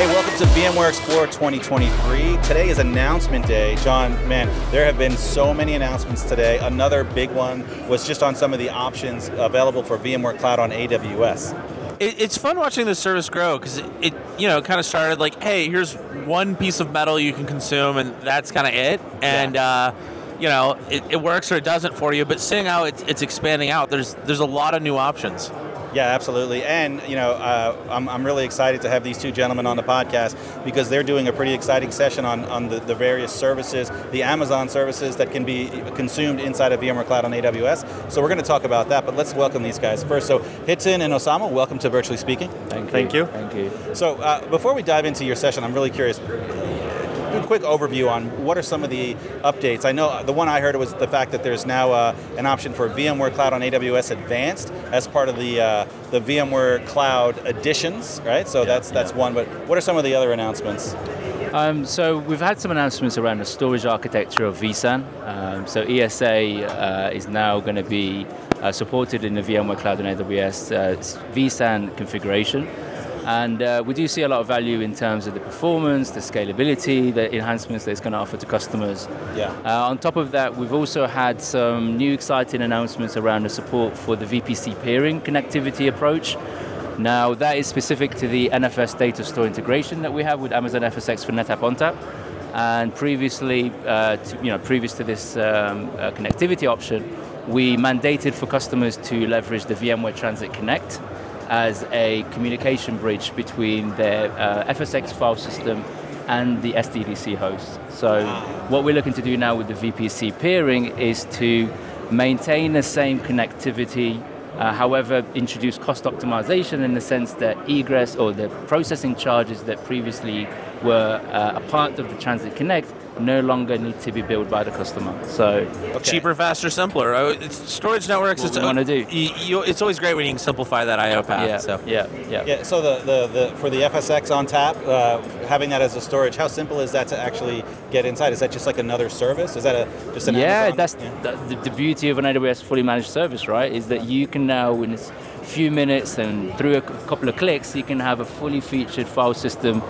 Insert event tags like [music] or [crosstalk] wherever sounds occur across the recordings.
Hey, welcome to VMware Explore 2023. Today is announcement day. John, man, there have been so many announcements today. Another big one was just on some of the options available for VMware Cloud on AWS. it's fun watching the service grow because it, it, you know, kind of started like, hey, here's one piece of metal you can consume, and that's kind of it. And yeah. uh, you know, it, it, works or it doesn't for you. But seeing how it's, it's expanding out, there's there's a lot of new options. Yeah, absolutely. And, you know, uh, I'm, I'm really excited to have these two gentlemen on the podcast because they're doing a pretty exciting session on, on the, the various services, the Amazon services that can be consumed inside of VMware Cloud on AWS. So we're going to talk about that, but let's welcome these guys first. So Hiten and Osama, welcome to Virtually Speaking. Thank you. Thank you. Thank you. So uh, before we dive into your session, I'm really curious a quick overview on what are some of the updates. I know the one I heard was the fact that there's now uh, an option for VMware Cloud on AWS Advanced as part of the uh, the VMware Cloud additions, right? So yeah, that's that's yeah. one. But what are some of the other announcements? Um, so we've had some announcements around the storage architecture of vSAN. Um, so ESA uh, is now going to be uh, supported in the VMware Cloud on AWS uh, vSAN configuration. And uh, we do see a lot of value in terms of the performance, the scalability, the enhancements that it's going to offer to customers. Yeah. Uh, on top of that, we've also had some new exciting announcements around the support for the VPC peering connectivity approach. Now, that is specific to the NFS data store integration that we have with Amazon FSx for NetApp ONTAP. And previously, uh, to, you know, previous to this um, uh, connectivity option, we mandated for customers to leverage the VMware Transit Connect as a communication bridge between their uh, FSx file system and the SDDC host. So what we're looking to do now with the VPC peering is to maintain the same connectivity, uh, however, introduce cost optimization in the sense that egress or the processing charges that previously were uh, a part of the Transit Connect no longer need to be built by the customer. So okay. cheaper, faster, simpler. Oh, it's storage networks. What it's want to do. You, you, it's always great when you can simplify that I/O path. Yeah, so. yeah, yeah. Yeah. So the, the, the for the FSx ONTAP, uh, having that as a storage, how simple is that to actually get inside? Is that just like another service? Is that a just an yeah? Amazon? That's yeah. The, the beauty of an AWS fully managed service, right? Is that you can now in a few minutes and through a couple of clicks, you can have a fully featured file system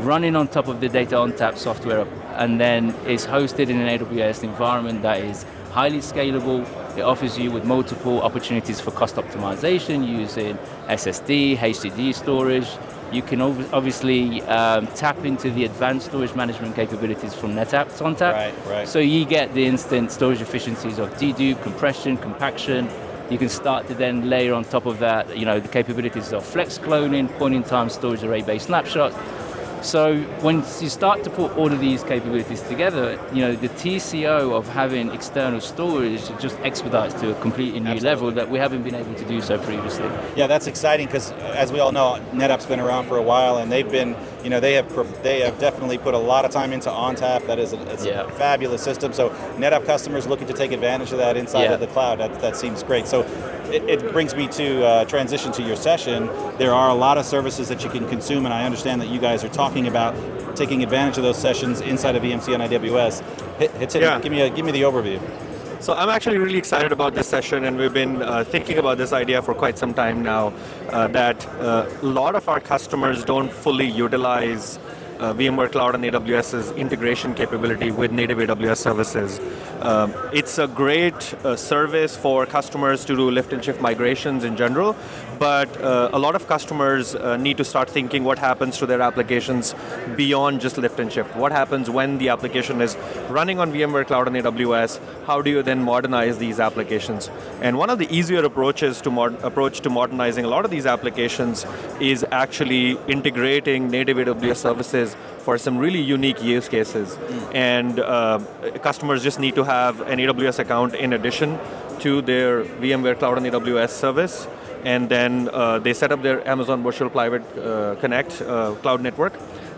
running on top of the Data ONTAP software, and then it's hosted in an AWS environment that is highly scalable. It offers you with multiple opportunities for cost optimization using SSD, HDD storage. You can obviously um, tap into the advanced storage management capabilities from NetApp ONTAP. Right, right. So you get the instant storage efficiencies of dedupe, compression, compaction. You can start to then layer on top of that, you know, the capabilities of flex cloning, point-in-time storage array-based snapshots, so when you start to put all of these capabilities together, you know, the TCO of having external storage just expedites to a completely new Absolutely. level that we haven't been able to do so previously. Yeah, that's exciting because uh, as we all know, NetApp's been around for a while and they've been, you know, they have they have definitely put a lot of time into ONTAP. That is a, it's yeah. a fabulous system. So NetApp customers looking to take advantage of that inside yeah. of the cloud, that, that seems great. So it, it brings me to uh, transition to your session. There are a lot of services that you can consume, and I understand that you guys are talking about taking advantage of those sessions inside of VMC and AWS. Hit, hit, yeah. give me a, give me the overview. So I'm actually really excited about this session, and we've been uh, thinking about this idea for quite some time now. Uh, that uh, a lot of our customers don't fully utilize uh, VMware Cloud and AWS's integration capability with native AWS services. Um, it's a great uh, service for customers to do lift and shift migrations in general, but uh, a lot of customers uh, need to start thinking what happens to their applications beyond just lift and shift. What happens when the application is running on VMware Cloud and AWS? How do you then modernize these applications? And one of the easier approaches to approach to modernizing a lot of these applications is actually integrating native AWS services for some really unique use cases. Mm. And uh, customers just need to have an AWS account in addition to their VMware Cloud and AWS service and then uh, they set up their Amazon Virtual Private uh, Connect uh, cloud network.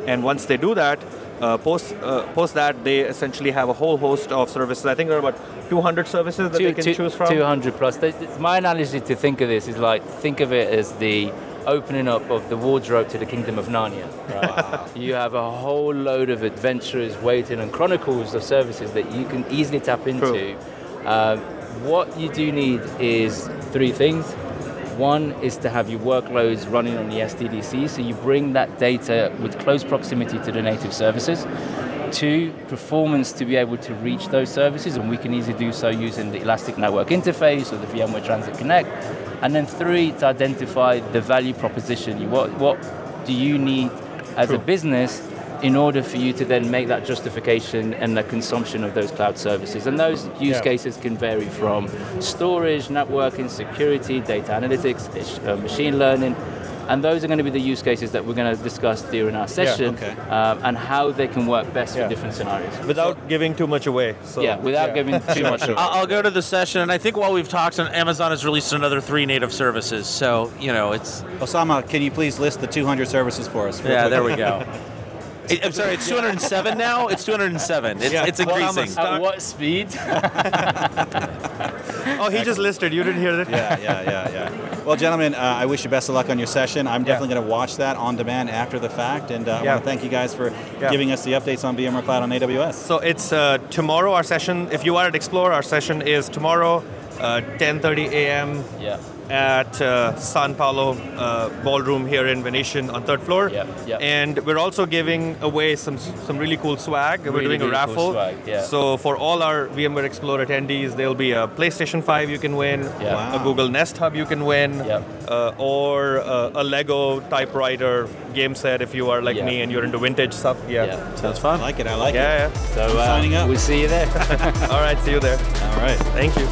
And once they do that, uh, post uh, post that they essentially have a whole host of services. I think there are about 200 services that two, they can two, choose from. 200 plus. My analogy to think of this is like think of it as the opening up of the wardrobe to the kingdom of Narnia. Right? [laughs] you have a whole load of adventurers waiting and chronicles of services that you can easily tap into. Um, what you do need is three things One is to have your workloads running on the SDDC, so you bring that data with close proximity to the native services. Two, performance to be able to reach those services, and we can easily do so using the Elastic Network Interface or the VMware Transit Connect. And then three, to identify the value proposition. What, what do you need as a business in order for you to then make that justification and the consumption of those cloud services. And those use Yeah. cases can vary from storage, networking, security, data analytics, uh, machine learning. And those are going to be the use cases that we're going to discuss during our session okay. um, and how they can work best Yeah. for different scenarios. Without giving too much away. So yeah, without giving too [laughs] much away. I'll, I'll go to the session, and I think while we've talked, Amazon has released another three native services. So you know, it's Osama, can you please list the 200 services for us? yeah. There we go. [laughs] It- I'm sorry, it's 207 now. It's 207. It's, Yeah. it's Well, increasing. At what speed? [laughs] Oh, he just listed. You didn't hear that? yeah, yeah, yeah, yeah. Well, gentlemen, uh, I wish you best of luck on your session. I'm definitely going to watch that on demand after the fact, and uh, I Yeah. want to thank you guys for Yeah. giving us the updates on VMware Cloud on AWS. So it's uh, tomorrow. Our session. If you are at Explore, our session is tomorrow, 10:30 a.m. yeah. at uh, San Polo uh, Ballroom here in Venetian on third floor. Yep, yep. And we're also giving away some some really cool swag. we're Really, doing a really cool raffle. swag, yeah. So for all our VMware Explore attendees, there'll be a PlayStation 5 you can win, Yeah. Wow. a Google Nest Hub you can win, Yep. uh, or uh, a Lego typewriter game set if you are like Yeah. me and you're into vintage stuff. Yeah. Yeah. Sounds I fun. like it. I like Yeah, it. yeah. So uh, signing up. we'll see you there. [laughs] All right, see you there. All right. Thank you.